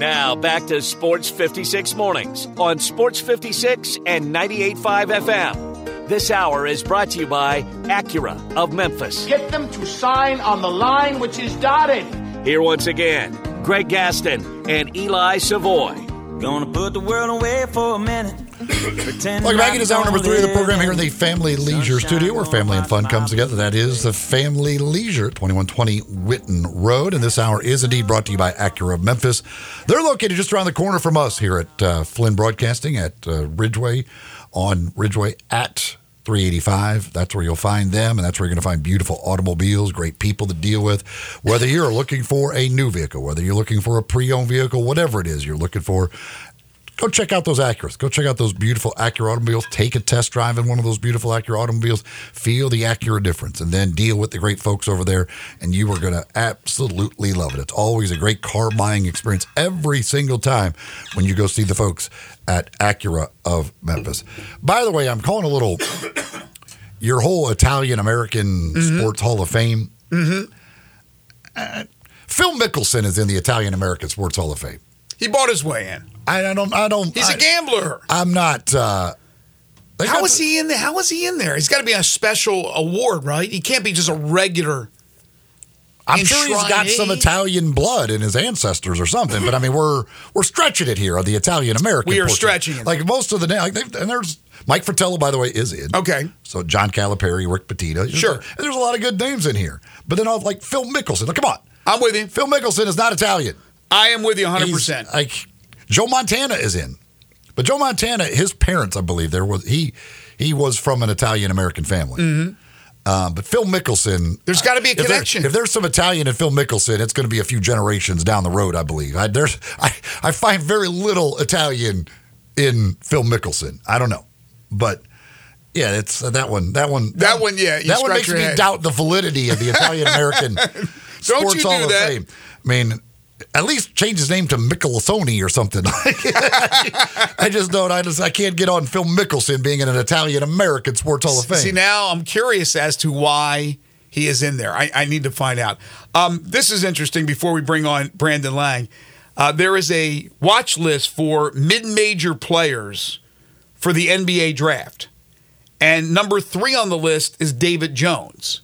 Now back to Sports 56 Mornings on Sports 56 and 98.5 FM. This hour is brought to you by Acura of Memphis. Get them to sign on the line which is dotted. Here once again, Greg Gaston and Eli Savoy. Gonna put the world away for a minute. Welcome back. It is hour number three of the program here in the Family Leisure Studio, where family and fun comes together. That is the Family Leisure at 2120 Whitten Road. And this hour is indeed brought to you by Acura of Memphis. They're located just around the corner from us here at uh, Flinn Broadcasting at uh, Ridgeway on Ridgeway at 385. That's where you'll find them, and that's where you're going to find beautiful automobiles, great people to deal with. Whether you're looking for a new vehicle, whether you're looking for a pre owned vehicle, whatever it is you're looking for, go check out those Acuras. Go check out those beautiful Acura automobiles. Take a test drive in one of those beautiful Acura automobiles. Feel the Acura difference, and then deal with the great folks over there, and you are going to absolutely love it. It's always a great car buying experience every single time when you go see the folks at Acura of Memphis. By the way, I'm calling a little your whole Italian American Sports Hall of Fame. Mm-hmm. Uh, Phil Mickelson is in the Italian American Sports Hall of Fame. He bought his way in. I, I don't. I don't. He's I, a gambler. I'm not. Uh, they How the- he in there? How is he in there? He's got to be a special award, right? He can't be just a regular. I'm sure he's got some Italian blood in his ancestors or something. But I mean, we're we're stretching it here on the Italian American. We are portion. stretching it. Like most of the like, they've- and there's Mike Fratello, by the way, is in. Okay. So John Calipari, Rick Pitino. Sure. And there's a lot of good names in here. But then I'll like Phil Mickelson. Like, come on, I'm with you. Phil Mickelson is not Italian. I am with you 100. He's, percent Like Joe Montana is in, but Joe Montana, his parents, I believe, there was he he was from an Italian American family. Mm-hmm. Um, but Phil Mickelson, There's gotta be a if there- connection. if there's some Italian in Phil Mickelson, it's going to be a few generations down the road, I believe. I, there's I I find very little Italian in Phil Mickelson. I don't know, but. Yeah, it's uh, that one. That one. That one, yeah, that one makes me head. doubt the validity of the Italian American Sports you do Hall of that. Fame. I mean, at least change his name to Michelosoni or something. I just don't. I just I can't get on Phil Mickelson being in an Italian American Sports Hall of Fame. See, now I'm curious as to why he is in there. I, I need to find out. Um, this is interesting before we bring on Brandon Lang. Uh, there is a watch list for mid major players for the NBA draft. And number three on the list is David Jones.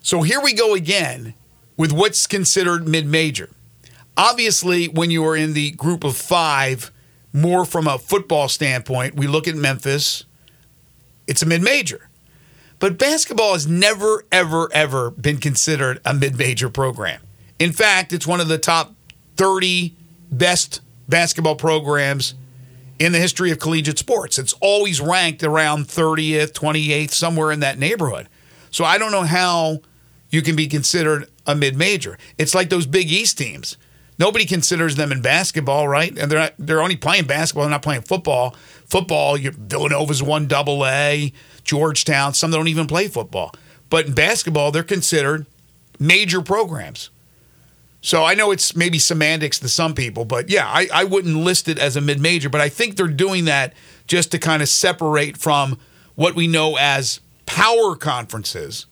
So here we go again with what's considered mid major. Obviously, when you are in the group of five, more from a football standpoint, we look at Memphis, it's a mid major. But basketball has never, ever, ever been considered a mid major program. In fact, it's one of the top 30 best basketball programs in the history of collegiate sports. It's always ranked around 30th, 28th, somewhere in that neighborhood. So I don't know how you can be considered a mid major. It's like those Big East teams. Nobody considers them in basketball, right? And they're not, they're only playing basketball. They're not playing football. Football, Villanova's one double A, Georgetown. Some don't even play football. But in basketball, they're considered major programs. So I know it's maybe semantics to some people, but yeah, I, I wouldn't list it as a mid major. But I think they're doing that just to kind of separate from what we know as power conferences.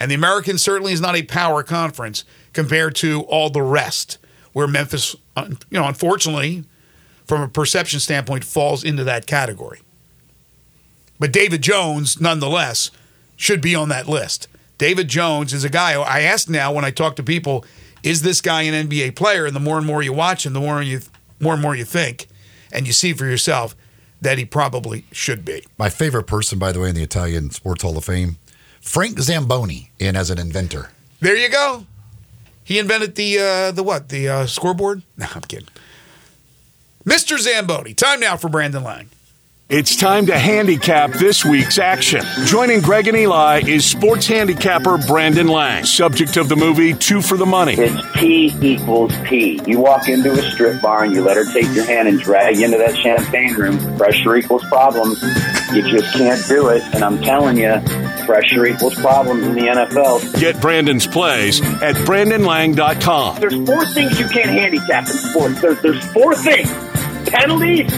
And the American certainly is not a power conference compared to all the rest, where Memphis, uh, you know, unfortunately, from a perception standpoint, falls into that category. But David Jones, nonetheless, should be on that list. David Jones is a guy I ask now when I talk to people, is this guy an NBA player? And the more and more you watch him, the more you more and more you think, and you see for yourself that he probably should be. My favorite person, by the way, in the Italian Sports Hall of Fame, Frank Zamboni, in as an inventor. There you go. He invented the uh, the what? The uh, scoreboard? No, I'm kidding. Mr. Zamboni. Time now for Brandon Lang. It's time to handicap this week's action. Joining Greg and Eli is sports handicapper Brandon Lang, subject of the movie Two for the Money. It's P equals P. You walk into a strip bar and you let her take your hand and drag you into that champagne room. Pressure equals problems. You just can't do it. And I'm telling you, pressure equals problems in the NFL. Get Brandon's plays at BrandonLang.com. There's four things you can't handicap in sports. There's, there's four things. Penalties,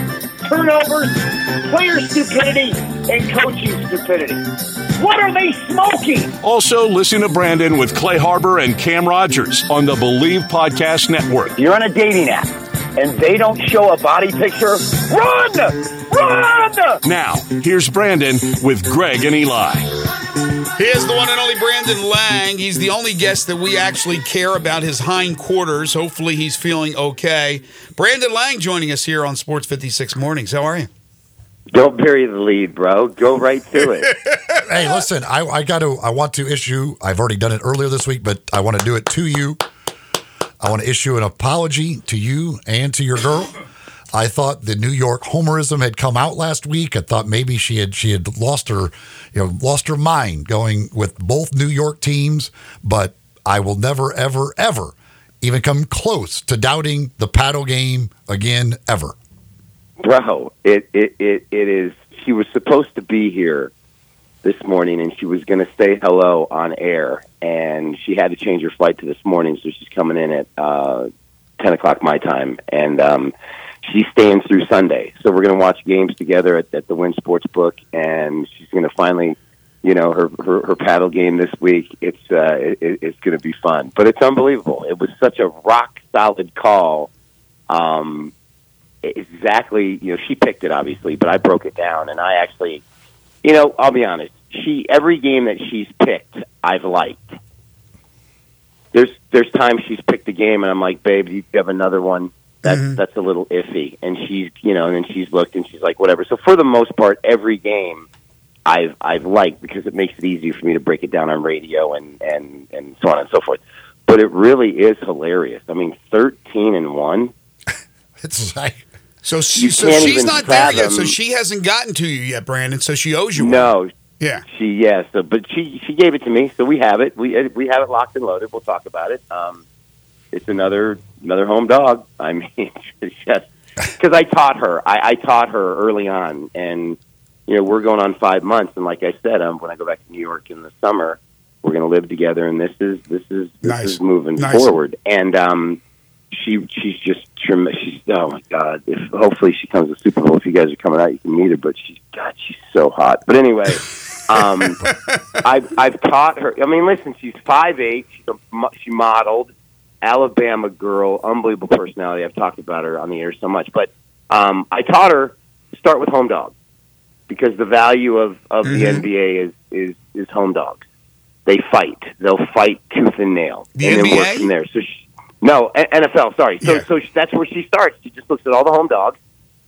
turnovers, player stupidity, and coaching stupidity. What are they smoking? Also, listen to Brandon with Clay Harbor and Cam Rogers on the Believe Podcast Network. You're on a dating app. and they don't show a body picture, run! Run! Now, here's Brandon with Greg and Eli. He is the one and only Brandon Lang. He's the only guest that we actually care about his hindquarters. Hopefully, he's feeling okay. Brandon Lang joining us here on Sports 56 Mornings. How are you? Don't bury the lead, bro. Go right to it. Hey, listen, I, I got to, I want to issue, I've already done it earlier this week, but I want to do it to you. I want to issue an apology to you and to your girl. I thought the New York homerism had come out last week. I thought maybe she had she had lost her, you know, lost her mind going with both New York teams. But I will never, ever, ever even come close to doubting the paddle game again ever. Bro, it, it, it, it is. She was supposed to be here this morning and she was going to say hello on air. And she had to change her flight to this morning. So she's coming in at uh, 10 o'clock my time. And um, she's staying through Sunday. So we're going to watch games together at, at the Wynn Sports Book. And she's going to finally. You know her, her her paddle game this week. It's uh, it, it's going to be fun, but it's unbelievable. It was such a rock solid call. Um, exactly you know she picked it obviously but i broke it down and i actually you know i'll be honest she every game that she's picked i've liked there's there's times she's picked a game and i'm like babe you have another one that's that's a little iffy and she's you know and then she's looked and she's like whatever so for the most part every game i've i've liked because it makes it easier for me to break it down on radio and and and so on and so forth but it really is hilarious i mean 13 and 1 It's like So, she, so she's not there yet. So she hasn't gotten to you yet, Brandon. So she owes you one. no Yeah. She yes, so, but she she gave it to me, so we have it. We we have it locked and loaded. We'll talk about it. Um, it's another another home dog. I mean, it's just because I taught her. I, I taught her early on, and you know we're going on five months. And like I said, um, when I go back to New York in the summer, we're going to live together, and this is this is this Nice. is moving Nice. forward. And um, she she's just trem- she's oh my god. If hopefully she comes to Super Bowl, if you guys are coming out, you can meet her. But she's God, she's so hot. But anyway. Um, I've I've taught her. I mean, listen, she's five eight. She's a, mo- she modeled Alabama girl, unbelievable personality. I've talked about her on the air so much, but um, I taught her start with home dog because the value of of the Mhm. NBA is is is home dogs. They fight. They'll fight tooth and nail, The and then NBA? work from there. So she, no NFL. Sorry. So Yeah. so she, that's where she starts. She just looks at all the home dogs,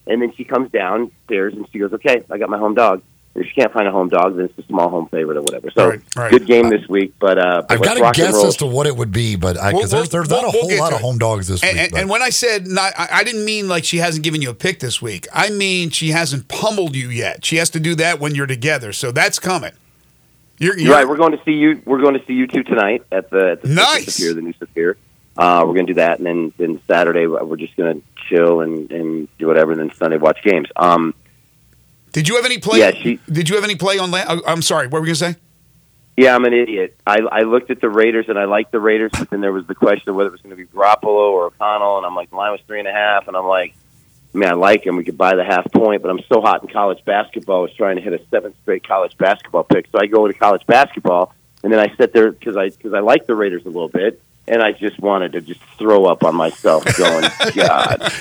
and then she comes downstairs and she goes, "Okay, I got my home dog." If she can't find a home dog, then it's a small home favorite or whatever. So Right, right. good game this week, but uh, but I've got to rock and guess as to what it would be, but I, We'll- there's, there's we'll- not a we'll whole lot of home dogs this And, week. and, and when I said not, I, I didn't mean like she hasn't given you a pick this week. I mean she hasn't pummeled you yet. She has to do that when you're together. So that's coming. You're, you're right. We're going to see you. We're going to see you two tonight at the at the Nice. Sapphire, the new Sapphire. Uh, we're going to do that, and then then Saturday we're just going to chill and and do whatever, and then Sunday watch games. Um, Did you have any play? Yeah, she- Did you have any play on? La- oh, I'm sorry. What were we gonna say? yeah, I'm an idiot. I I looked at the Raiders and I liked the Raiders, but then there was the question of whether it was going to be Garoppolo or O'Connell, and I'm like the line was three and a half, and I'm like. I mean, I like him. We could buy the half point, but I'm so hot in college basketball. I was trying to hit a seventh straight college basketball pick, so I go into college basketball, and then I sit there because I because I like the Raiders a little bit, and I just wanted to just throw up on myself, going, God,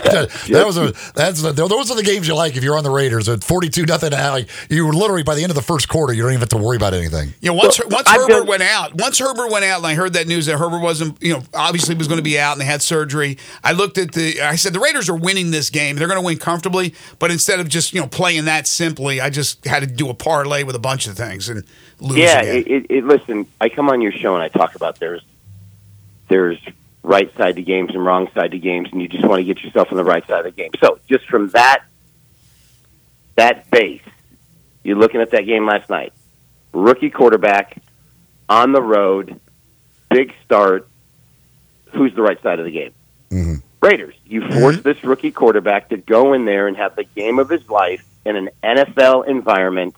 that, that was a that's the, those are the games you like if you're on the Raiders at 42 nothing. Uh, like you were literally by the end of the first quarter, you don't even have to worry about anything. You know, once Well, once I've Herbert done- went out, once Herbert went out, and I heard that news that Herbert wasn't, you know, obviously was going to be out, and they had surgery. I looked at the, I said the Raiders are winning this game. They're going to win comfortably, but instead of just you know playing that simply, I just had to do a parlay with a bunch of things and lose. yeah. again. It, it, it, listen, I come on your show and I talk about there's there's right side to games and wrong side to games, and you just want to get yourself on the right side of the game. So just from that that base, you're looking at that game last night. Rookie quarterback on the road, big start. Who's the right side of the game? Mhm. Raiders. You force this rookie quarterback to go in there and have the game of his life in an NFL environment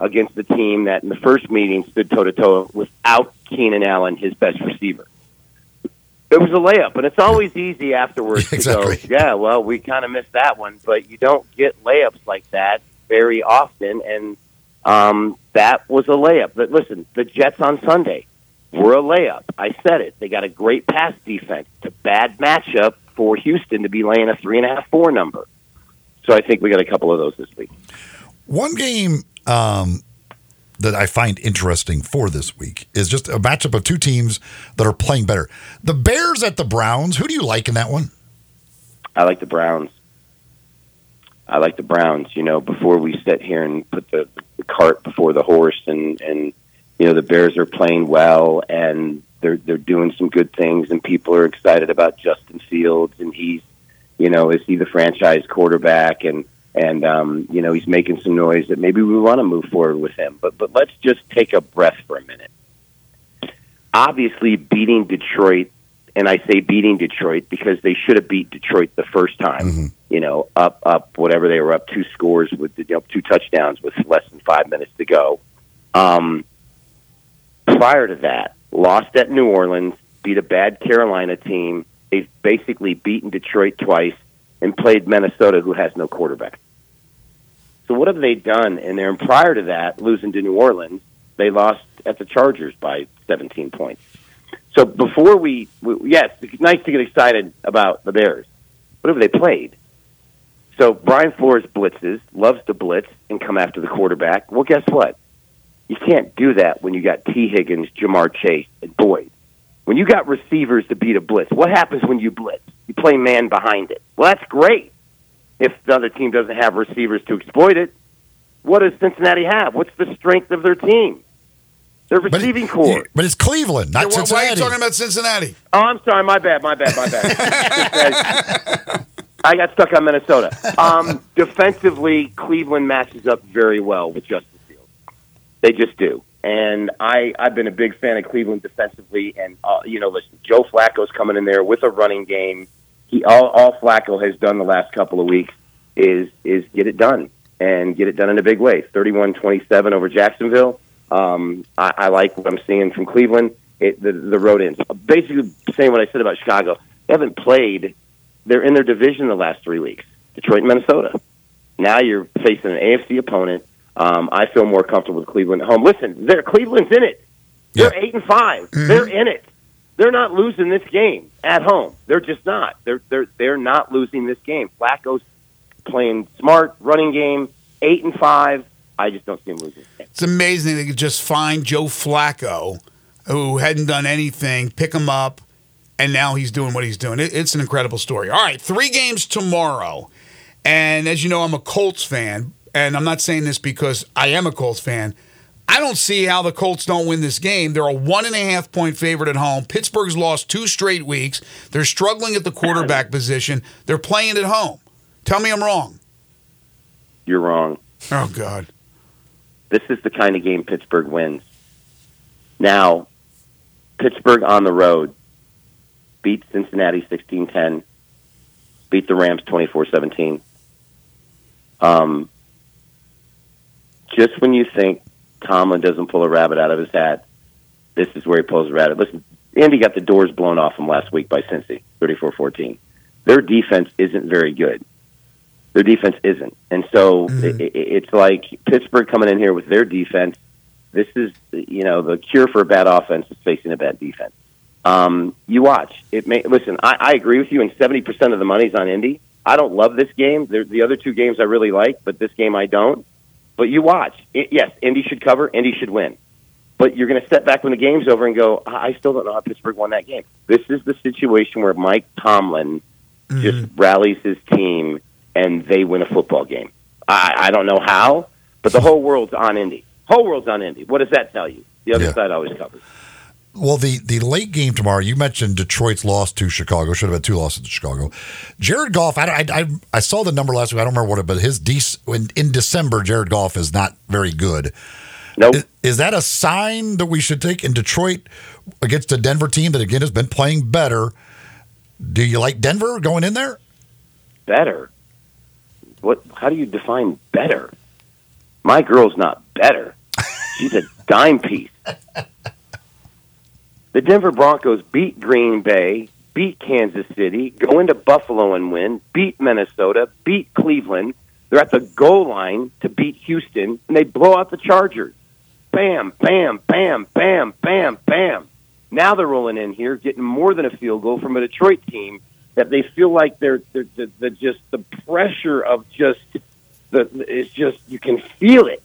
against the team that in the first meeting stood toe to toe without Keenan Allen, his best receiver. It was a layup, and it's always easy afterwards Exactly. to go, yeah, well, we kind of missed that one, but you don't get layups like that very often, and um, that was a layup. But listen, the Jets on Sunday were a layup. I said it. They got a great pass defense. It's a bad matchup for Houston to be laying a three and a half, four number. So I think we got a couple of those this week. One game um, that I find interesting for this week is just a matchup of two teams that are playing better. The Bears at the Browns. Who do you like in that one? I like the Browns. I like the Browns. You know, before we sit here and put the, the cart before the horse, and and you know the Bears are playing well and they're they're doing some good things, and people are excited about Justin Fields, and he's you know is he the franchise quarterback, and and um, you know he's making some noise that maybe we want to move forward with him. But but let's just take a breath for a minute. Obviously, beating Detroit and I say beating Detroit because they should have beat Detroit the first time. Mm-hmm. You know, up up whatever they were up two scores with you know, two touchdowns with less than five minutes to go. Um, prior to that, lost at New Orleans, beat a bad Carolina team. They've basically beaten Detroit twice and played Minnesota, who has no quarterback. So what have they done? And then prior to that, losing to New Orleans, they lost at the Chargers by 17 points. So before we, we yes, it's nice to get excited about the Bears. What have they played? So Brian Flores blitzes, loves to blitz and come after the quarterback. Well, guess what? You can't do that when you got Tee Higgins, Ja'Marr Chase, and Boyd. When you got receivers to beat a blitz, what happens when you blitz? You play man behind it. Well, that's great. If the other team doesn't have receivers to exploit it, what does Cincinnati have? What's the strength of their team? Their receiving but, core. But it's Cleveland, not Yeah, why, Cincinnati. why are you talking about Cincinnati? Oh, I'm sorry. My bad. My bad. My bad. I got stuck on Minnesota. Um, defensively, Cleveland matches up very well with Justin Fields. They just do. And I, I've been a big fan of Cleveland defensively. And uh, you know, listen, Joe Flacco's coming in there with a running game. He all, all Flacco has done the last couple of weeks is is get it done and get it done in a big way. 31-27 over Jacksonville. Um, I, I like what I'm seeing from Cleveland. It, the, the road ends. Basically, saying what I said about Chicago. They haven't played. They're in their division the last three weeks. Detroit and Minnesota. Now you're facing an AFC opponent. Um, I feel more comfortable with Cleveland at home. Listen, they're Cleveland's in it. They're eight and 5 they They're in it. They're not losing this game at home. They're just not. They're they're they're not losing this game. Flacco's playing smart, running game, eight and five. I just don't see him losing. It's amazing they could just find Joe Flacco, who hadn't done anything, pick him up, and now he's doing what he's doing. It, it's an incredible story. All right, three games tomorrow. And as you know, I'm a Colts fan, and I'm not saying this because I am a Colts fan. I don't see how the Colts don't win this game. They're a one and a half point favorite at home. Pittsburgh's lost two straight weeks. They're struggling at the quarterback position. They're playing at home. Tell me I'm wrong. You're wrong. Oh, God. This is the kind of game Pittsburgh wins. Now, Pittsburgh on the road beat Cincinnati 16-10, beat the Rams 24-17. Um, just when you think Tomlin doesn't pull a rabbit out of his hat, this is where he pulls a rabbit. Listen, Indy got the doors blown off him last week by Cincy, 34-14. Their defense isn't very good. Their defense isn't, and so it, it, it's like Pittsburgh coming in here with their defense. This is, you know, the cure for a bad offense is facing a bad defense. Um, you watch it. May listen. I, I agree with you, and seventy percent of the money's on Indy. I don't love this game. There, the other two games I really like, but this game I don't. But you watch. It, yes, Indy should cover. Indy should win. But you're going to step back when the game's over and go, I still don't know how Pittsburgh won that game. This is the situation where Mike Tomlin mm-hmm. just rallies his team and they win a football game. I, I don't know how, but the whole world's on Indy. Whole world's on Indy. What does that tell you? The other Yeah. side always covers. Well, the, the late game tomorrow, you mentioned Detroit's loss to Chicago. Should have been two losses to Chicago. Jared Goff, I, I, I, I saw the number last week. I don't remember what it, but his dec- in, in December, Jared Goff is not very good. Nope. Is, is that a sign that we should take in Detroit against a Denver team that again has been playing better? Do you like Denver going in there? better. What? How do you define better? My girl's not better. She's a dime piece. The Denver Broncos beat Green Bay, beat Kansas City, go into Buffalo and win, beat Minnesota, beat Cleveland. They're at the goal line to beat Houston, and they blow out the Chargers. Bam, bam, bam, bam, bam, bam. Now they're rolling in here, getting more than a field goal from a Detroit team that they feel like they're, they're, they're, they're just the pressure of just the it's just you can feel it.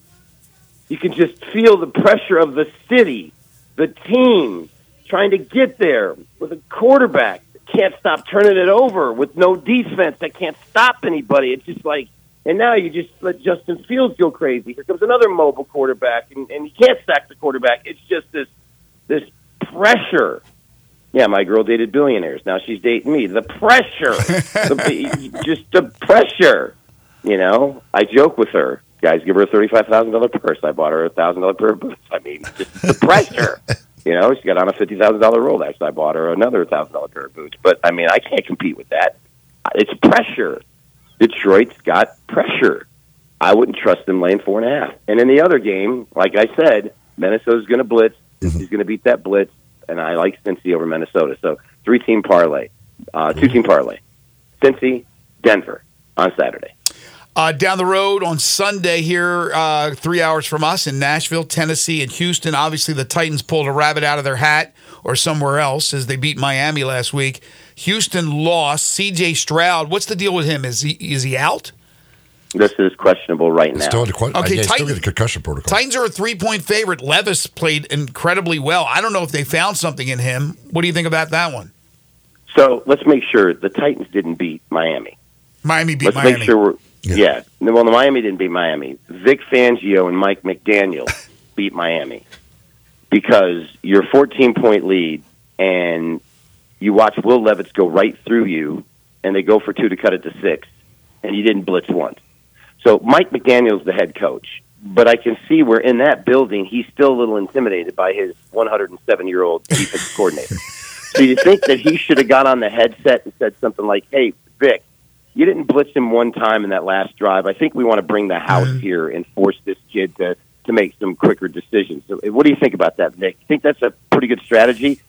You can just feel the pressure of the city, the team trying to get there with a quarterback that can't stop turning it over, with no defense that can't stop anybody. It's just like, and now you just let Justin Fields go crazy. Here comes another mobile quarterback, and, and you can't sack the quarterback. It's just this this pressure. Yeah, my girl dated billionaires. Now she's dating me. The pressure, the, just the pressure. You know, I joke with her. Guys, give her a thirty-five thousand dollar purse. I bought her a thousand dollar pair of boots. I mean, just the pressure. You know, she got on a fifty thousand dollar Rolex. I bought her another thousand dollar pair of boots. But I mean, I can't compete with that. It's pressure. Detroit's got pressure. I wouldn't trust them laying four and a half. And in the other game, like I said, Minnesota's going to blitz. He's going to beat that blitz, and I like Cincy over Minnesota. So three team parlay, uh, two team parlay. Cincy, Denver on Saturday. Uh, down the road on Sunday here, uh, three hours from us in Nashville, Tennessee, and Houston. Obviously, the Titans pulled a rabbit out of their hat or somewhere else as they beat Miami last week. Houston lost. C.J. Stroud, what's the deal with him? Is he is he out? This is questionable right now. Still, had a, que- Okay, yeah, still get a concussion protocol. Titans are a three point favorite. Levis played incredibly well. I don't know if they found something in him. What do you think about that one? So let's make sure the Titans didn't beat Miami. Miami beat Let's Miami. make sure we're Yeah. yeah. Well, the Miami didn't beat Miami. Vic Fangio and Mike McDaniel beat Miami because you're 14 point lead and you watch Will Levis go right through you and they go for two to cut it to six and you didn't blitz once. So Mike McDaniel's the head coach, but I can see where in that building he's still a little intimidated by his 107 year old defensive coordinator. So you think that he should have got on the headset and said something like, "Hey, Vic, you didn't blitz him one time in that last drive. I think we want to bring the house mm-hmm. here and force this kid to to make some quicker decisions." So, what do you think about that, Vic? Think that's a pretty good strategy?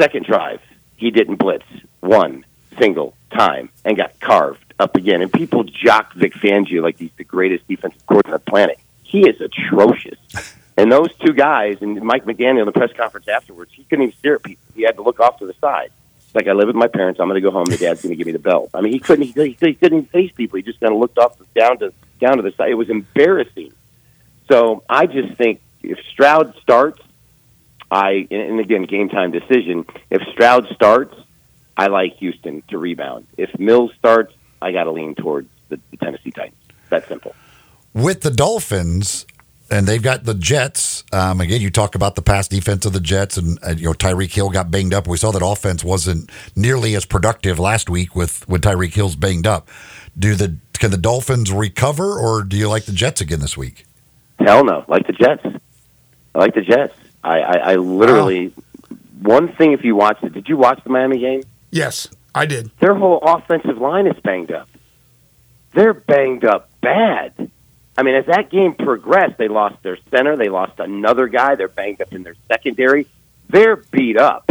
Second drive, he didn't blitz one single time and got carved up again. And people jock Vic Fangio like he's the greatest defensive coordinator on the planet. He is atrocious. And those two guys, and Mike McDaniel in the press conference afterwards, he couldn't even stare at people. He had to look off to the side. Like I live with my parents. I'm going to go home. The dad's going to give me the belt. I mean, he couldn't. He, he couldn't face people. He just kind of looked off the, down to down to the side. It was embarrassing. So I just think if Stroud starts, I and again game time decision. If Stroud starts, I like Houston to rebound. If Mills starts, I got to lean towards the, the Tennessee Titans. That simple. with the Dolphins, and they've got the Jets. Um, again, you talk about the pass defense of the Jets, and uh, you know Tyreek Hill got banged up. We saw that offense wasn't nearly as productive last week with when Tyreek Hill's banged up. Do the can the Dolphins recover, or do you like the Jets again this week? Hell no, like the Jets. I like the Jets. I, I, I literally one thing. If you watched it, did you watch the Miami game? yes, I did. Their whole offensive line is banged up. They're banged up bad. I mean, as that game progressed, they lost their center. They lost another guy. They're banged up in their secondary. They're beat up.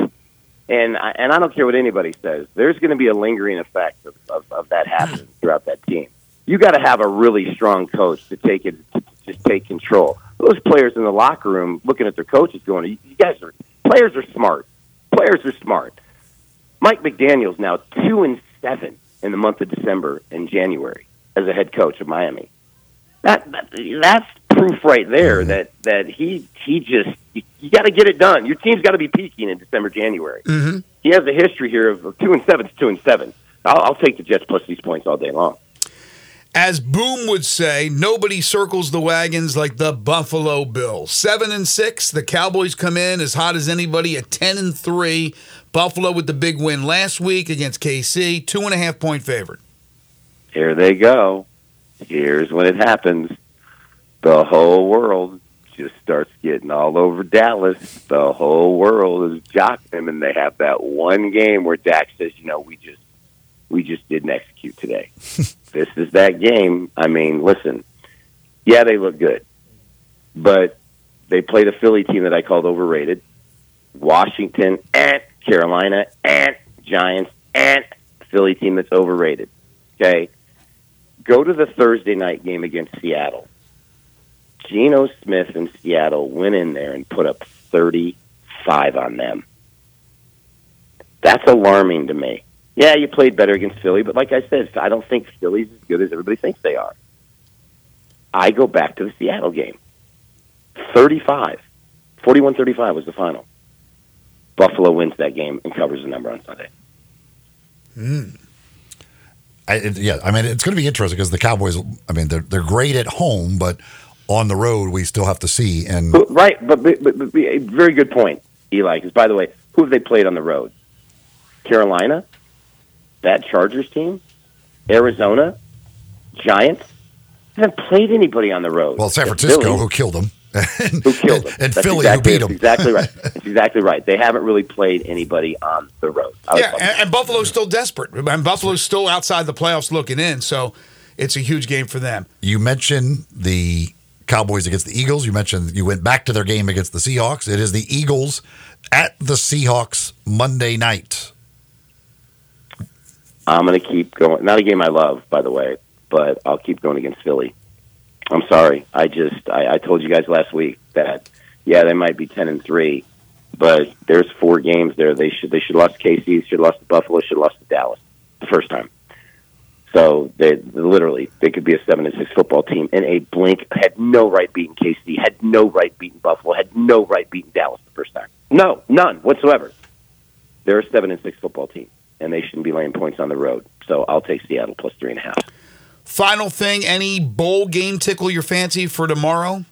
And I, and I don't care what anybody says. There's going to be a lingering effect of, of, of that happening throughout that team. You got to have a really strong coach to take it, to just take control. Those players in the locker room looking at their coaches, going, "You guys are players are smart. Players are smart." Mike McDaniel's now two and seven in the month of December and January as a head coach of Miami. That, that that's proof right there that that he he just you, you got to get it done. Your team's got to be peaking in December January. Mm-hmm. He has a history here of, of two and seven to two and seven. I'll, I'll take the Jets plus these points all day long. As Boom would say, nobody circles the wagons like the Buffalo Bills. Seven and six. The Cowboys come in as hot as anybody at ten and three. Buffalo with the big win last week against KC, two and a half point favorite. Here they go. Here's when it happens. The whole world just starts getting all over Dallas. The whole world is jocking them, and they have that one game where Dak says, "You know, we just we just didn't execute today." this is that game. I mean, listen, yeah, they look good, but they played a Philly team that I called overrated. Washington and Carolina and Giants and Philly team that's overrated. Okay, go to the Thursday night game against Seattle. Geno Smith and Seattle went in there and put up 35 on them. That's alarming to me. Yeah, you played better against Philly, but like I said, I don't think Philly's as good as everybody thinks they are. I go back to the Seattle game. 35. 41-35 was the final. Buffalo wins that game and covers the number on Sunday. Hmm. I, it, yeah, I mean, it's going to be interesting because the Cowboys. I mean, they're they're great at home, but on the road, we still have to see. And But- Right, but, but, but, but a very good point, Eli. Because by the way, who have they played on the road? Carolina, that Chargers team, Arizona, Giants. They haven't played anybody on the road. well, San Francisco, who killed them, and, who killed them, and That's Philly, exactly, who beat that's them. Exactly right. That's exactly right. They haven't really played anybody on the road. Yeah, and, and Buffalo's still desperate. And Buffalo's still outside the playoffs looking in, so it's a huge game for them. You mentioned the Cowboys against the Eagles. You mentioned you went back to their game against the Seahawks. It is the Eagles at the Seahawks Monday night. I'm going to keep going. Not a game I love, by the way, but I'll keep going against Philly. I'm sorry. I just I, I told you guys last week that yeah they might be ten and three, but there's four games there. They should they should lost to KC, should lost to Buffalo, should lost to Dallas the first time. So they literally they could be a seven and six football team in a blink. Had no right beating KC, had no right beating Buffalo, had no right beating Dallas the first time. No, none whatsoever. They're a seven and six football team, and they shouldn't be laying points on the road. So I'll take Seattle plus three and a half. Final thing, any bowl game tickle your fancy for tomorrow?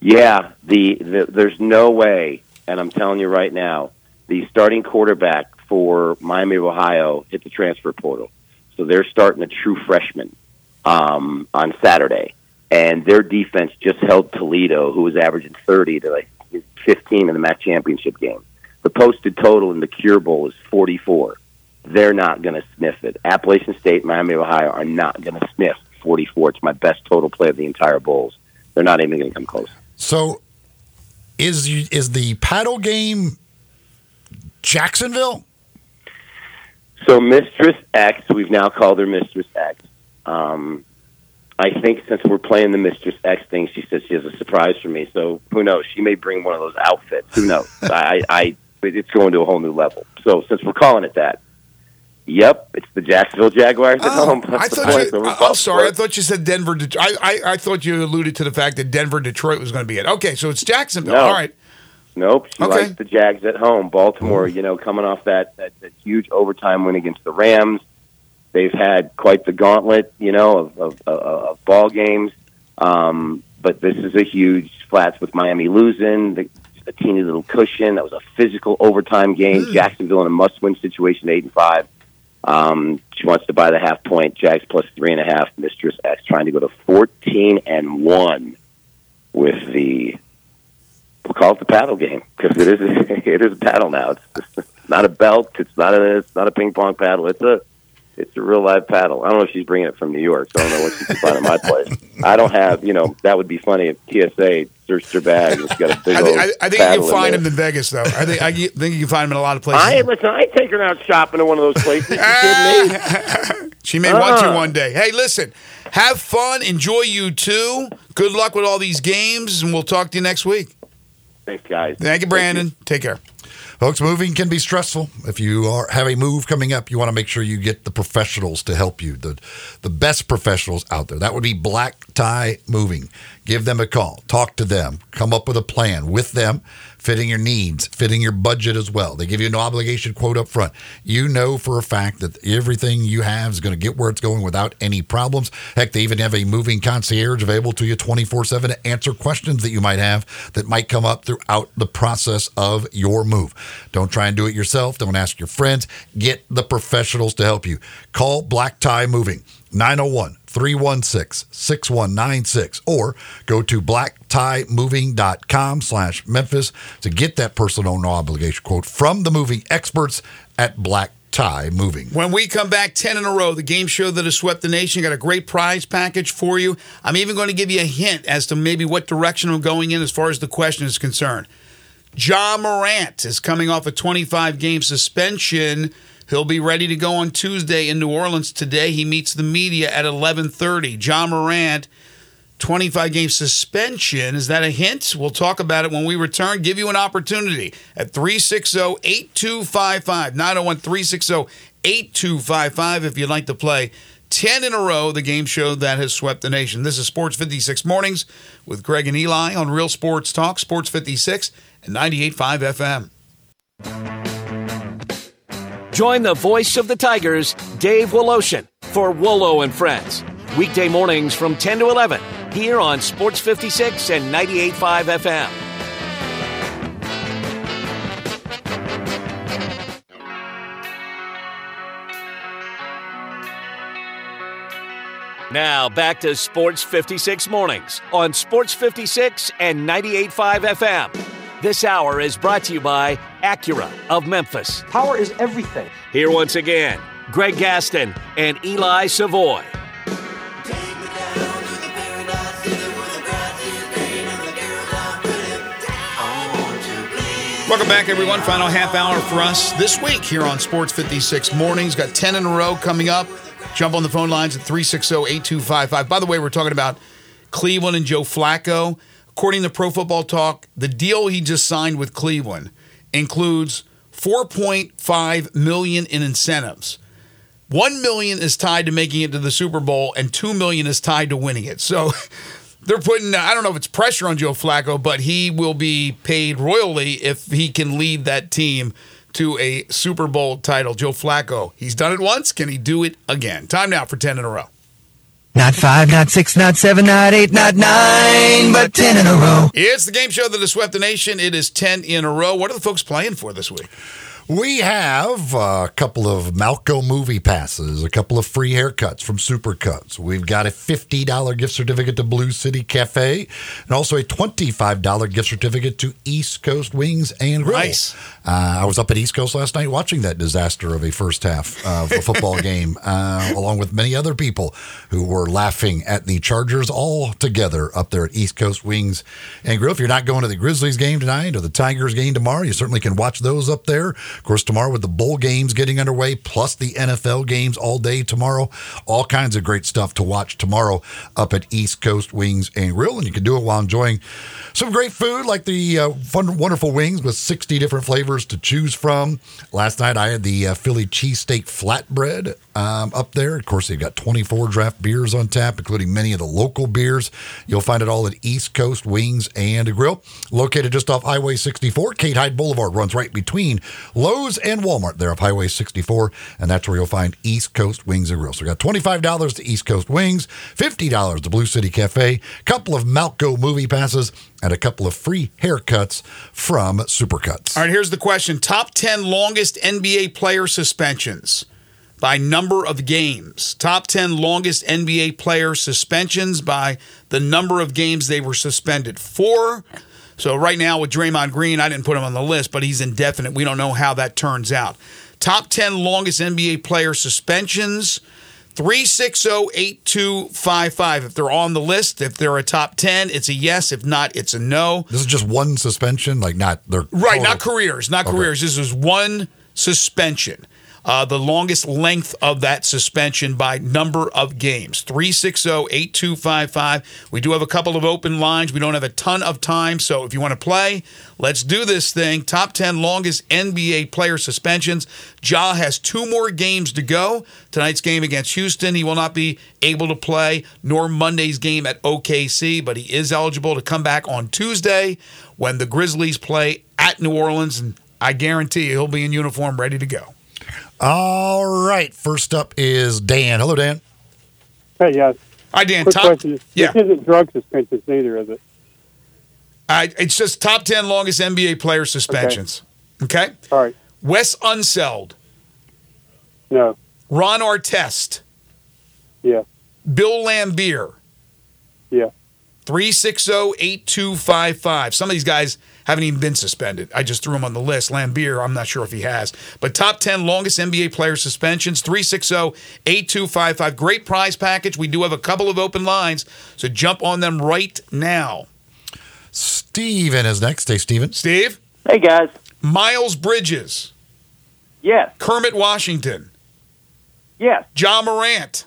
Yeah, the, the there's no way, and I'm telling you right now, the starting quarterback for Miami of Ohio hit the transfer portal, so they're starting a true freshman um, on Saturday, and their defense just held Toledo, who was averaging 30 to like 15 in the MAC championship game. The posted total in the Cure Bowl is 44. They're not going to sniff it. Appalachian State, Miami of Ohio are not going to sniff 44. It's my best total play of the entire bowls. They're not even going to come close. So, is is the paddle game Jacksonville? So Mistress X, we've now called her Mistress X. Um, I think since we're playing the Mistress X thing, she says she has a surprise for me. So who knows? She may bring one of those outfits. Who knows? I, I, it's going to a whole new level. So since we're calling it that, yep, it's the Jacksonville Jaguars at Oh, home. I thought you, I- I'm sorry. I thought you said Denver. I, I, I thought you alluded to the fact that Denver, Detroit was going to be it. Okay, so it's Jacksonville. No. All right. Nope, she Okay. likes the Jags at home. Baltimore, you know, coming off that, that that huge overtime win against the Rams, they've had quite the gauntlet, you know, of of, of, of ball games. Um, but this is a huge flats with Miami losing, the, a teeny little cushion. That was a physical overtime game. Jacksonville in a must-win situation, eight and five. Um, she wants to buy the half point. Jags plus three and a half. Mistress X trying to go to fourteen and one with the we'll call it the paddle game because it is it is a paddle now. It's not a belt. It's not a it's not a ping pong paddle. It's a it's a real live paddle. I don't know if she's bringing it from New York, so I don't know what she can find at my place. I don't have you know that would be funny if TSA searched her bag and she's got a big I old think, I, I think you can find there. him in Vegas, though. I think I think you can find him in a lot of places. I listen. I take her out shopping in one of those places. You kidding me? She may want to Ah. one day. Hey, listen, have fun, enjoy you too. Good luck with all these games, and we'll talk to you next week. Thanks, guys. Thank you, Brandon. Take care. Folks, moving can be stressful. If you are have a move coming up, you want to make sure you get the professionals to help you. The the best professionals out there. That would be Black Tie Moving. Give them a call. Talk to them. Come up with a plan with them, fitting your needs, fitting your budget as well. They give you no obligation quote up front. You know for a fact that everything you have is going to get where it's going without any problems. Heck, they even have a moving concierge available to you 24/7 to answer questions that you might have that might come up throughout the process of your move. Don't try and do it yourself. Don't ask your friends. Get the professionals to help you. Call Black Tie Moving 901 316 6196 or go to blacktiemoving.com slash Memphis to get that personal no obligation quote from the moving experts at Black Tie Moving. When we come back 10 in a row, the game show that has swept the nation, got a great prize package for you. I'm even going to give you a hint as to maybe what direction I'm going in as far as the question is concerned. Ja Morant is coming off a 25 game suspension. He'll be ready to go on Tuesday in New Orleans. Today he meets the media at 11:30. Ja Morant 25 game suspension. Is that a hint? We'll talk about it when we return. Give you an opportunity at 360 8255 901 360 8255 if you'd like to play 10 in a row, the game show that has swept the nation. This is Sports 56 Mornings with Greg and Eli on Real Sports Talk, Sports 56 and 98.5 FM. Join the voice of the Tigers, Dave Woloshin, for Wolo and Friends. Weekday mornings from 10 to 11 here on Sports 56 and 98.5 FM. Now back to Sports 56 mornings on Sports 56 and 98.5 FM. This hour is brought to you by Acura of Memphis. Power is everything. Here once again, Greg Gaston and Eli Savoy. Welcome back, everyone. Final half hour for us this week here on Sports 56 Mornings. Got 10 in a row coming up. Jump on the phone lines at 360 8255. By the way, we're talking about Cleveland and Joe Flacco. According to Pro Football Talk, the deal he just signed with Cleveland includes 4.5 million in incentives. 1 million is tied to making it to the Super Bowl and 2 million is tied to winning it. So they're putting I don't know if it's pressure on Joe Flacco, but he will be paid royally if he can lead that team to a Super Bowl title. Joe Flacco, he's done it once. Can he do it again? Time now for 10 in a row. Not five, not six, not seven, not eight, not nine, but 10 in a row. It's the game show that has swept the nation. It is 10 in a row. What are the folks playing for this week? We have a couple of Malco movie passes, a couple of free haircuts from Supercuts. We've got a $50 gift certificate to Blue City Cafe and also a $25 gift certificate to East Coast Wings and Grill. Nice. Uh, I was up at East Coast last night watching that disaster of a first half of a football game, uh, along with many other people who were laughing at the Chargers all together up there at East Coast Wings and Grill. If you're not going to the Grizzlies game tonight or the Tigers game tomorrow, you certainly can watch those up there. Of course, tomorrow with the bowl games getting underway, plus the NFL games all day tomorrow, all kinds of great stuff to watch tomorrow up at East Coast Wings and Grill. And you can do it while enjoying some great food like the uh, fun, wonderful wings with 60 different flavors to choose from. Last night I had the uh, Philly cheesesteak flatbread um, up there. Of course, they've got 24 draft beers on tap, including many of the local beers. You'll find it all at East Coast Wings and Grill, located just off Highway 64. Kate Hyde Boulevard runs right between Lowe's and Walmart there off Highway 64, and that's where you'll find East Coast Wings and Grill. So we got $25 to East Coast Wings, $50 to Blue City Cafe, a couple of Malco movie passes, and a couple of free haircuts from Supercuts. All right, here's the question Top 10 longest NBA player suspensions by number of games. Top 10 longest NBA player suspensions by the number of games they were suspended for. So, right now with Draymond Green, I didn't put him on the list, but he's indefinite. We don't know how that turns out. Top 10 longest NBA player suspensions. 360-8255 if they're on the list if they're a top 10 it's a yes if not it's a no This is just one suspension, like not their Right, total- not careers, not Okay. careers. This is one suspension. Uh, the longest length of that suspension by number of games 360 8255. We do have a couple of open lines. We don't have a ton of time. So if you want to play, let's do this thing. Top 10 longest NBA player suspensions. Ja has two more games to go. Tonight's game against Houston, he will not be able to play, nor Monday's game at OKC, but he is eligible to come back on Tuesday when the Grizzlies play at New Orleans. And I guarantee he'll be in uniform ready to go. All right. First up is Dan. Hello, Dan. Hey, yes. Hi, Dan. Quick Top, question. yeah. This isn't drug suspensions neither, is it? I, it's just top 10 longest NBA player suspensions. Okay. All right. Wes Unseld, No. Ron Artest, Yeah. Bill Laimbeer, Yeah. 360 8255. Some of these guys haven't even been suspended. I just threw him on the list. Laimbeer, I'm not sure if he has. But top 10 longest NBA player suspensions 360 8255. Great prize package. We do have a couple of open lines, so jump on them right now. Steven is next. Hey, Steven. Steve? Hey, guys. Miles Bridges, Yes. Kermit Washington, Yes. Ja Morant,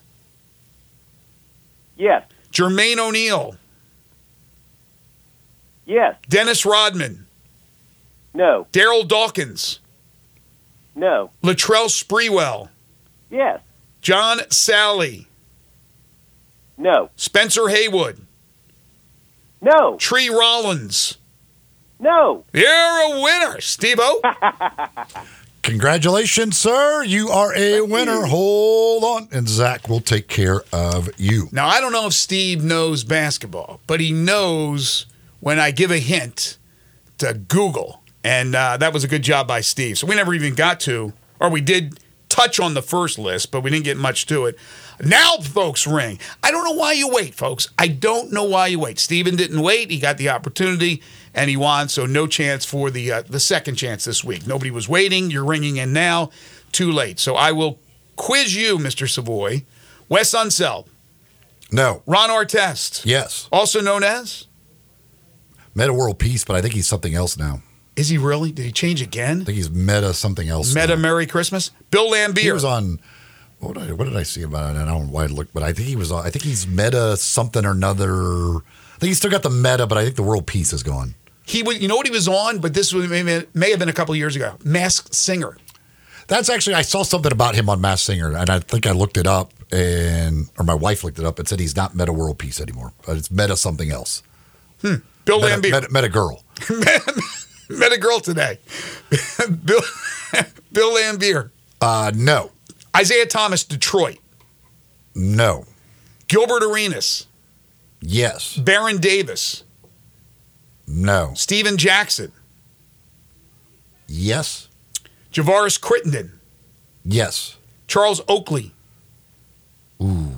Yes. Jermaine O'Neal, Yes. Dennis Rodman, No. Daryl Dawkins, No. Latrell Sprewell, Yes. John Salley, No. Spencer Haywood, No. Tree Rollins. No. You're a winner, Steve O. Congratulations, sir. You are a winner. Hold on. And Zach will take care of you. Now, I don't know if Steve knows basketball, but he knows when I give a hint to Google. And uh, that was a good job by Steve. So we never even got to, or we did touch on the first list, but we didn't get much to it. Now, folks, ring. I don't know why you wait, folks. I don't know why you wait. Steven didn't wait. He got the opportunity and he won, so no chance for the uh, the second chance this week. Nobody was waiting. You're ringing in now. Too late. So I will quiz you, Mr. Savoy. Wes Unseld. No. Ron Artest. Yes. Also known as? Metta World Peace, but I think he's something else now. Is he really? Did he change again? I think he's Meta something else. Meta now. Merry Christmas. Bill Laimbeer. He was on. What did, I, what did I see about it? I don't know why I looked, but I think he was. on I think he's Meta something or another. I think he's still got the Meta, but I think the World Peace is gone. He was. You know what he was on? But this was may, have been a couple of years ago. Masked Singer. That's actually I saw something about him on Masked Singer, and I think I looked it up, and or my wife looked it up and said he's not Metta World Peace anymore. But it's Meta something else. Hmm. Bill Meta, Laimbeer. Meta, Meta Girl. Met a girl today. Bill Bill Laimbeer. Uh, no, Isiah Thomas, Detroit. no, Gilbert Arenas. yes, Baron Davis. no, Stephen Jackson. yes, Javaris Crittenton. yes, Charles Oakley. Ooh.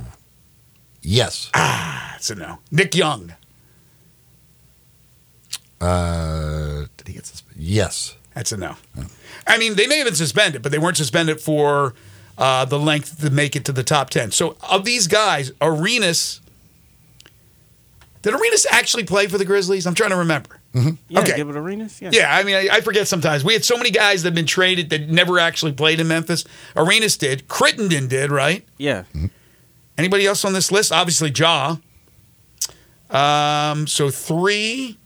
Yes. That's a no. Nick Young. Uh, did he get suspended? Yes. That's a no. I mean, they may have been suspended, but they weren't suspended for uh, the length to make it to the top 10. So, of these guys, Arenas. Did Arenas actually play for the Grizzlies? I'm trying to remember. Yeah, Okay. Gilbert Arenas. Yeah. Yeah, I mean, I, I forget sometimes. We had so many guys that have been traded that never actually played in Memphis. Arenas did. Crittenton did, right? Yeah. Anybody else on this list? Obviously, Ja. Um, so three.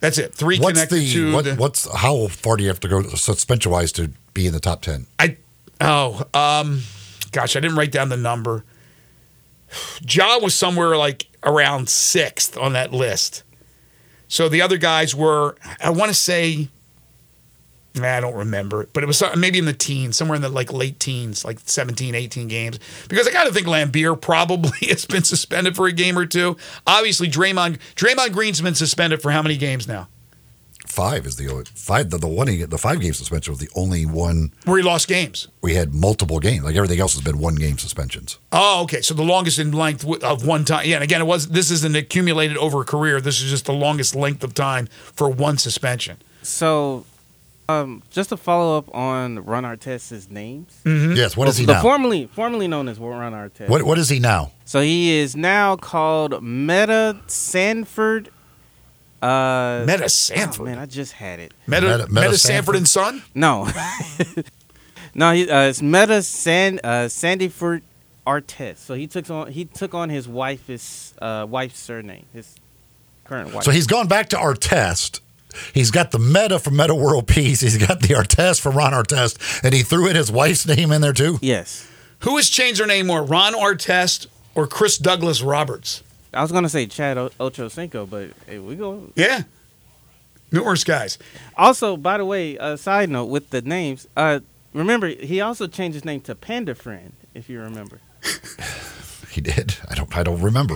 That's it. Three What's connected the, to what, the. what's how far do you have to go suspension wise to be in the top ten? I oh um, gosh, I didn't write down the number. Ja was somewhere like around sixth on that list. So the other guys were, I want to say, I don't remember, but it was maybe in the teens, somewhere in the like late teens, like 17, 18 games. Because I got to think Laimbeer probably has been suspended for a game or two. Obviously, Draymond Draymond Green's been suspended for how many games now? Five is the only five. The, the one he, the five game suspension was the only one Where he lost games. we had multiple games. Like everything else has been one game suspensions. Oh, okay. So the longest in length of one time. Yeah, and again, it was this isn't accumulated over a career. This is just the longest length of time for one suspension. So, um, just to follow up on Ron Artest's names. Yes. What is he the now? formerly formerly known as Ron Artest. What what is he now? So he is now called Meta Sanford. Uh, Meta oh, Sanford. man, I just had it. Meta, Meta- Meta, Meta Sanford and Son. No, no, he, uh, it's Meta San uh, Sandyford Artest. So he took on he took on his wife's uh, wife's surname, his current wife. So he's gone back to Artest. He's got the meta from Metta World Peace. He's got the Artest from Ron Artest, and he threw in his wife's name in there too. yes. Who has changed their name more, Ron Artest or Chris Douglas Roberts? I was gonna say Chad o- Ochocinco, but hey, we go. Yeah, numerous guys. Also, by the way, a side note with the names. Uh, remember, he also changed his name to Panda Friend, if you remember. He did. I don't. I don't remember.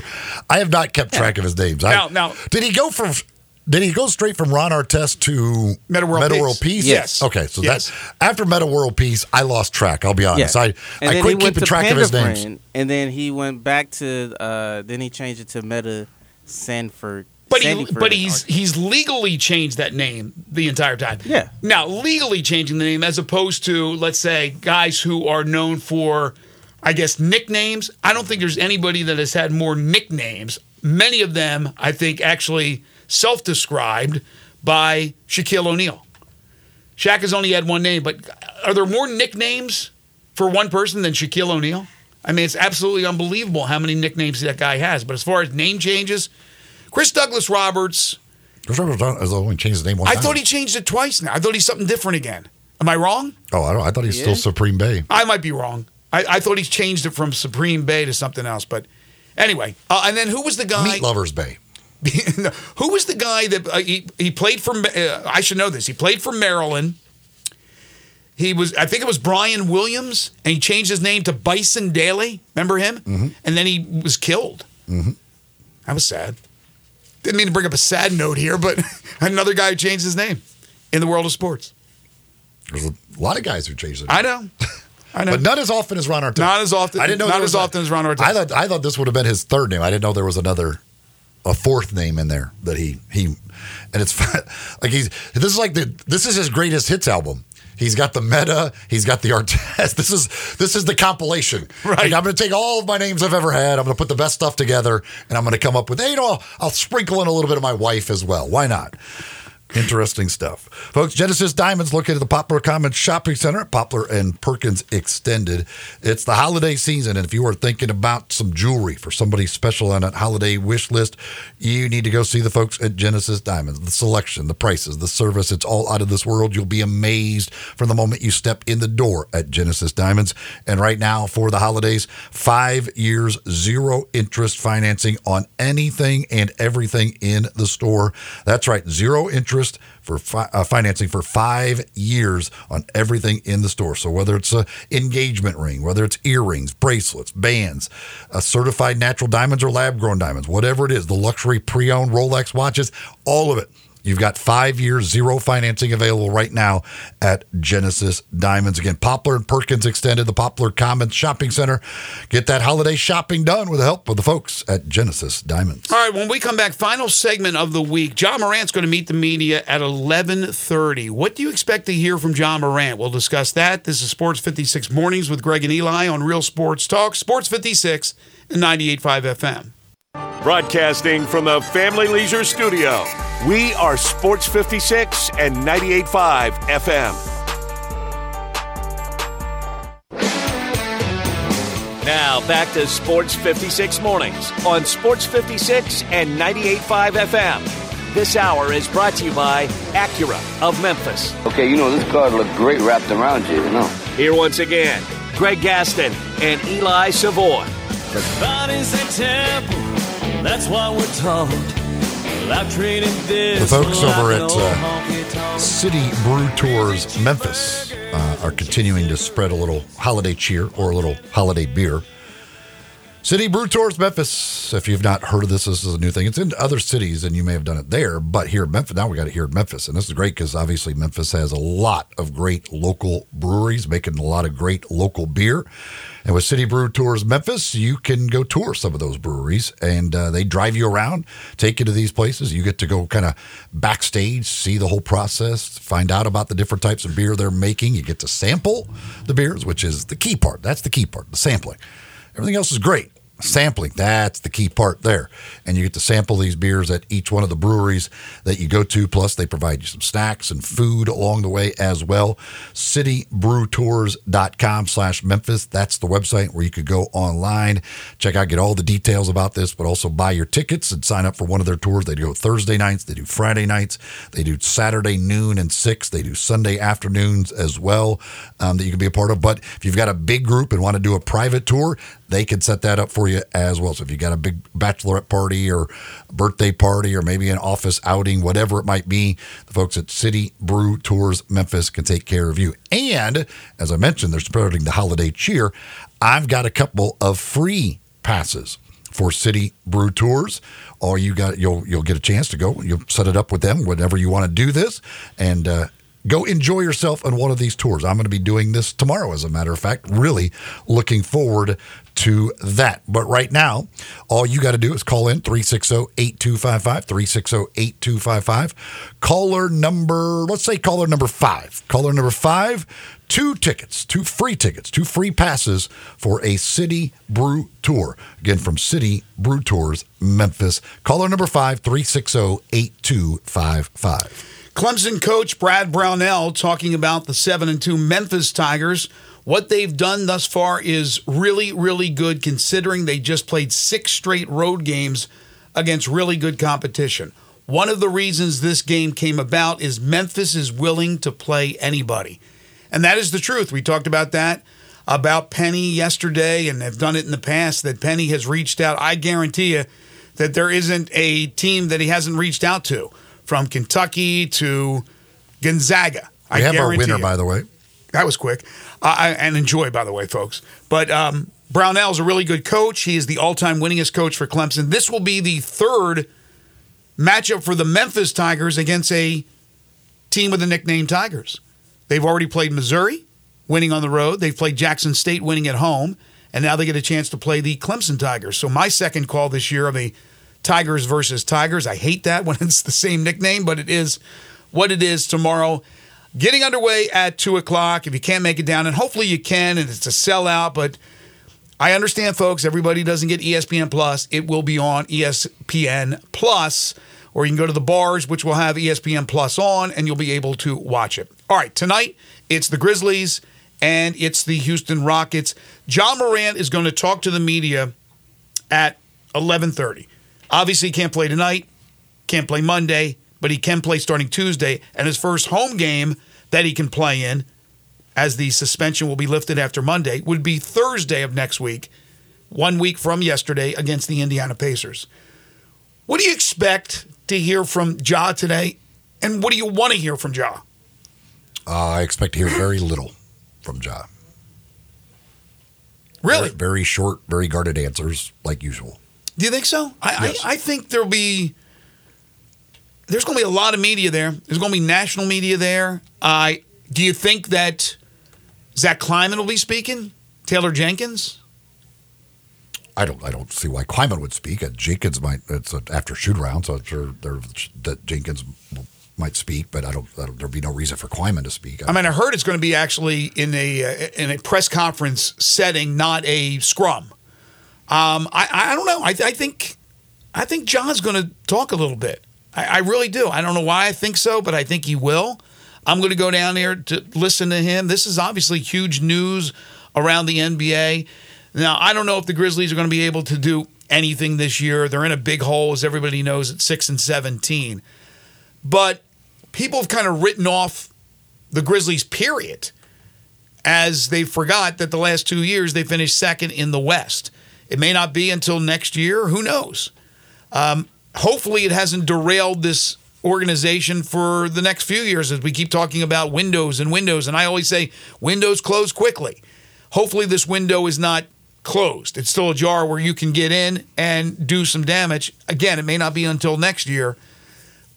I have not kept track of his names. I- Now- now- did he go from? Did he go straight from Ron Artest to Metta World Peace? Peace? Yes. Okay, so Yes. that's after Metta World Peace. I lost track. I'll be honest. I and I quit keeping track Panda of his names. And then he went back to. Uh, then he changed it to Meta Sanford. But he, but he's Artest. he's legally changed that name the entire time. Yeah. Now legally changing the name as opposed to let's say guys who are known for, I guess nicknames. I don't think there's anybody that has had more nicknames. Many of them, I think, actually self-described by Shaquille O'Neal. Shaq has only had one name, but are there more nicknames for one person than Shaquille O'Neal? I mean, it's absolutely unbelievable how many nicknames that guy has. But as far as name changes, Chris Douglas Roberts, Chris Roberts has only changed his name one I time. thought he changed it twice now. I thought he's something different again. Am I wrong? Oh, I don't. I thought he's still Supreme Bay. I might be wrong. I, I thought he's changed it from Supreme Bay to something else. But anyway, uh, and then who was the guy? Meat Lovers Bay. who was the guy that uh, he, he played for? Uh, I should know this. He played for Maryland. He was, I think it was Brian Williams, and he changed his name to Bison Dele. Remember him? Mm-hmm. And then he was killed. Mm-hmm. That was sad. Didn't mean to bring up a sad note here, but another guy who changed his name in the world of sports. There's a lot of guys who changed it. I know. I know. But not as often as Ron Artest. Not as often- I didn't know not as was a- often as Ron Artest. I thought I thought this would have been his third name. I didn't know there was another, a fourth name in there that he he, and it's like he's this is like the this is his greatest hits album. He's got the meta. He's got the Artest. This is this is the compilation. Right. Like, I'm going to take all of my names I've ever had. I'm going to put the best stuff together, and I'm going to come up with. Hey, you know, I'll, I'll sprinkle in a little bit of my wife as well. Why not? Interesting stuff. Folks, Genesis Diamonds located at the Poplar Commons Shopping Center at Poplar and Perkins Extended. It's the holiday season, and if you are thinking about some jewelry for somebody special on that holiday wish list, you need to go see the folks at Genesis Diamonds. The selection, the prices, the service, it's all out of this world. You'll be amazed from the moment you step in the door at Genesis Diamonds. And right now, for the holidays, five years, zero interest financing on anything and everything in the store. That's right, zero interest for fi- uh, financing for five years on everything in the store. So whether it's a engagement ring, whether it's earrings, bracelets, bands, uh, certified natural diamonds or lab grown diamonds, whatever it is, the luxury pre-owned Rolex watches, all of it. You've got five years, zero financing available right now at Genesis Diamonds. Again, Poplar and Perkins Extended, the Poplar Commons Shopping Center. Get that holiday shopping done with the help of the folks at Genesis Diamonds. All right, when we come back, final segment of the week. Ja Morant's going to meet the media at 11:30. What do you expect to hear from Ja Morant? We'll discuss that. This is Sports 56 Mornings with Greg and Eli on Real Sports Talk, Sports 56 and 98.5 FM. Broadcasting from the Family Leisure Studio, we are Sports 56 and 98.5 FM. Now back to Sports 56 mornings on Sports 56 and 98.5 FM. This hour is brought to you by Acura of Memphis. Okay, you know, this card look great wrapped around you, you know. Here once again, Greg Gaston and Eli Savoy. The body's a temple, that's what we're taught. Without trading this. The folks over at uh. City Brew Tours Memphis uh, are continuing to spread a little holiday cheer or a little holiday beer. City Brew Tours Memphis. If you've not heard of this, this is a new thing. It's in other cities, and you may have done it there, but here in Memphis, now we got it here in Memphis, and this is great because obviously Memphis has a lot of great local breweries making a lot of great local beer. And with City Brew Tours Memphis, you can go tour some of those breweries, and uh, they drive you around, take you to these places. You get to go kind of backstage, see the whole process, find out about the different types of beer they're making. You get to sample the beers, which is the key part. That's the key part, the sampling. Everything else is great. Sampling, that's the key part there. And you get to sample these beers at each one of the breweries that you go to. Plus, they provide you some snacks and food along the way as well. Citybrewtours.com slash Memphis. That's the website where you could go online, check out, get all the details about this, but also buy your tickets and sign up for one of their tours. They do Thursday nights, they do Friday nights, they do Saturday noon and six, they do Sunday afternoons as well um, that you can be a part of. But if you've got a big group and want to do a private tour, they can set that up for you as well. So if you got a big bachelorette party or birthday party or maybe an office outing, whatever it might be, the folks at City Brew Tours Memphis can take care of you. And as I mentioned, they're spreading the holiday cheer. I've got a couple of free passes for City Brew Tours. Or you got you'll you'll get a chance to go. You'll set it up with them whenever you want to do this, and uh, go enjoy yourself on one of these tours. I'm going to be doing this tomorrow, as a matter of fact. Really looking forward to that. But right now, all you got to do is call in 360 8255, 360 8255. Caller number, let's say caller number five. Caller number five, two tickets, two free tickets, two free passes for a City Brew Tour. Again, from City Brew Tours, Memphis. Caller number five, 360 8255. Clemson coach Brad Brownell talking about the 7 and 2 Memphis Tigers. What they've done thus far is really, really good considering they just played six straight road games against really good competition. One of the reasons this game came about is Memphis is willing to play anybody. And that is the truth. We talked about that about Penny yesterday and have done it in the past that Penny has reached out. I guarantee you that there isn't a team that he hasn't reached out to from Kentucky to Gonzaga. We have our winner, by the way. That was quick. Uh, and enjoy, by the way, folks. But um, Brownell's a really good coach. He is the all time winningest coach for Clemson. This will be the third matchup for the Memphis Tigers against a team with the nickname Tigers. They've already played Missouri, winning on the road. They've played Jackson State, winning at home. And now they get a chance to play the Clemson Tigers. So my second call this year of a Tigers versus Tigers. I hate that when it's the same nickname, but it is what it is tomorrow. Getting underway at 2 o'clock. If you can't make it down, and hopefully you can, and it's a sellout, but I understand, folks, everybody doesn't get ESPN Plus. It will be on ESPN Plus, or you can go to the bars, which will have ESPN Plus on, and you'll be able to watch it. All right, tonight it's the Grizzlies and it's the Houston Rockets. Ja Morant is going to talk to the media at 11:30. Obviously, he can't play tonight, can't play Monday, but he can play starting Tuesday. And his first home game that he can play in, as the suspension will be lifted after Monday, would be Thursday of next week, one week from yesterday against the Indiana Pacers. What do you expect to hear from Ja today? And what do you want to hear from Ja? Uh, I expect to hear very little from Ja. Really? Very, very short, very guarded answers, like usual. Do you think so? I, Yes. I, I think there'll be there's going to be a lot of media there. There's going to be national media there. I do you think that Zach Kleiman will be speaking? Taylor Jenkins? I don't. I don't see why Kleiman would speak. Uh, Jenkins might. It's an after shoot round, so I'm sure there, that Jenkins might speak, but I don't. I don't there'd be no reason for Kleiman to speak. I mean, I heard it's going to be actually in a uh, in a press conference setting, not a scrum. Um, I I don't know. I, I think I think Ja's going to talk a little bit. I, I really do. I don't know why I think so, but I think he will. I'm going to go down there to listen to him. This is obviously huge news around the NBA. Now, I don't know if the Grizzlies are going to be able to do anything this year. They're in a big hole, as everybody knows, at six and seventeen. But people have kind of written off the Grizzlies, period, as they forgot that the last two years they finished second in the West. It may not be until next year. Who knows? Um, hopefully, it hasn't derailed this organization for the next few years as we keep talking about windows and windows. And I always say windows close quickly. Hopefully, this window is not closed. It's still ajar where you can get in and do some damage. Again, it may not be until next year,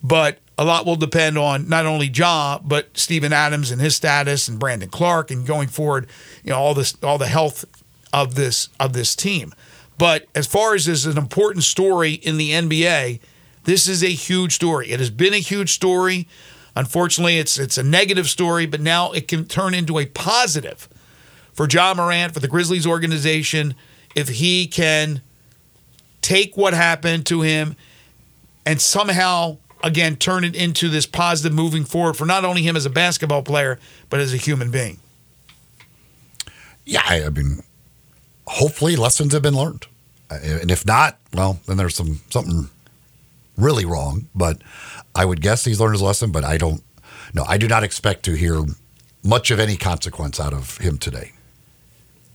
but a lot will depend on not only Ja, but Steven Adams and his status and Brandon Clarke and going forward, you know, all this all the health of this of this team. But as far as this is an important story in the NBA, this is a huge story. It has been a huge story. Unfortunately, it's it's a negative story, but now it can turn into a positive for Ja Morant, for the Grizzlies organization, if he can take what happened to him and somehow again turn it into this positive moving forward for not only him as a basketball player, but as a human being. Yeah, I, I mean, hopefully lessons have been learned, Uh, and if not, well, then there's some something really wrong. But I would guess he's learned his lesson. But I don't. No, I do not expect to hear much of any consequence out of him today.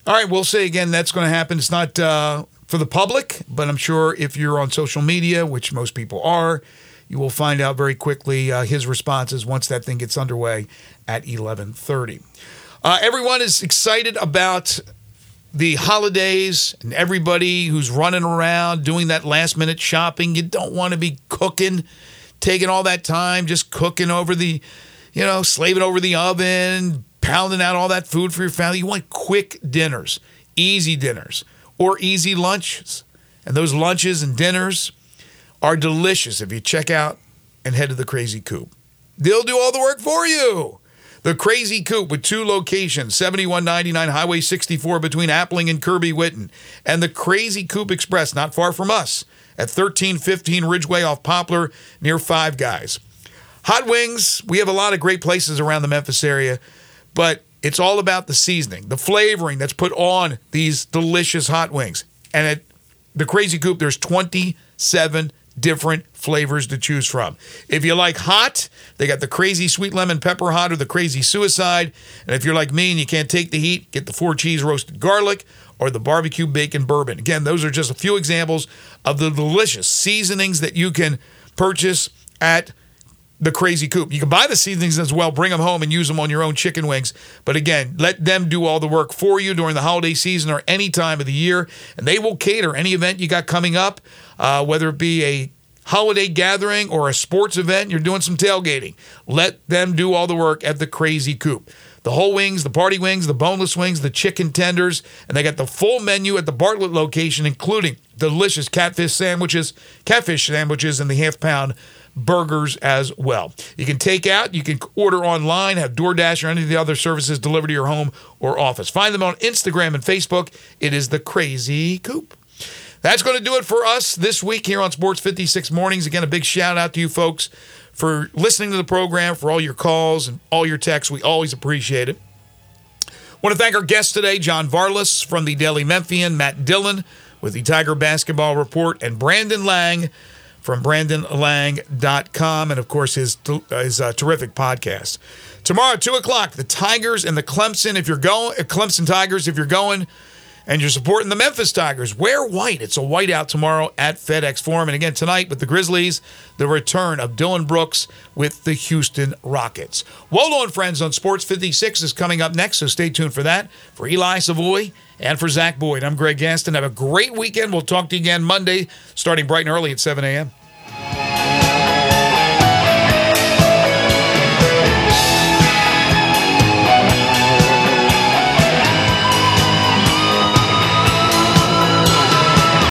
All right, we'll say again that's going to happen. It's not uh, for the public, but I'm sure if you're on social media, which most people are, you will find out very quickly uh, his responses once that thing gets underway at 11:30. Uh, everyone is excited about the holidays and everybody who's running around doing that last minute shopping. You don't want to be cooking, taking all that time just cooking over the, you know, slaving over the oven, pounding out all that food for your family. You want quick dinners, easy dinners, or easy lunches. And those lunches and dinners are delicious if you check out and head to the Crazy Coop. They'll do all the work for you. The Crazy Coop with two locations, 7199 Highway 64 between Appling and Kirby Whitten, and the Crazy Coop Express, not far from us, at 1315 Ridgeway off Poplar near Five Guys. Hot wings, we have a lot of great places around the Memphis area, but it's all about the seasoning, the flavoring that's put on these delicious hot wings. And at the Crazy Coop, there's 27 different flavors to choose from. If you like hot, they got the crazy sweet lemon pepper hot or the crazy suicide. And if you're like me and you can't take the heat, get the four cheese roasted garlic or the barbecue bacon bourbon. Again, those are just a few examples of the delicious seasonings that you can purchase at the Crazy Coop. You can buy the seasonings as well, bring them home and use them on your own chicken wings. But again, let them do all the work for you during the holiday season or any time of the year, and they will cater any event you got coming up, uh, whether it be a holiday gathering or a sports event, you're doing some tailgating. Let them do all the work at the Crazy Coop. The whole wings, the party wings, the boneless wings, the chicken tenders, and they got the full menu at the Bartlett location, including delicious catfish sandwiches, catfish sandwiches, and the half pound burgers as well. You can take out, you can order online, have DoorDash or any of the other services delivered to your home or office. Find them on Instagram and Facebook. It is the Crazy Coop. That's going to do it for us this week here on Sports 56 Mornings. Again, a big shout out to you folks for listening to the program, for all your calls and all your texts. We always appreciate it. Want to thank our guests today, John Varlas from the Daily Memphian, Matt Dillon with the Tiger Basketball Report, and Brandon Lang from BrandonLang.com, and of course his his uh, terrific podcast. Tomorrow, two o'clock, the Tigers and the Clemson. If you're going, Clemson Tigers, if you're going and you're supporting the Memphis Tigers, wear white. It's a whiteout tomorrow at FedEx Forum. And again, tonight with the Grizzlies, the return of Dillon Brooks with the Houston Rockets. Wolo and Friends on Sports 56 is coming up next, so stay tuned for that. For Eli Savoy and for Zach Boyd, I'm Greg Gaston. Have a great weekend. We'll talk to you again Monday, starting bright and early at 7 a.m.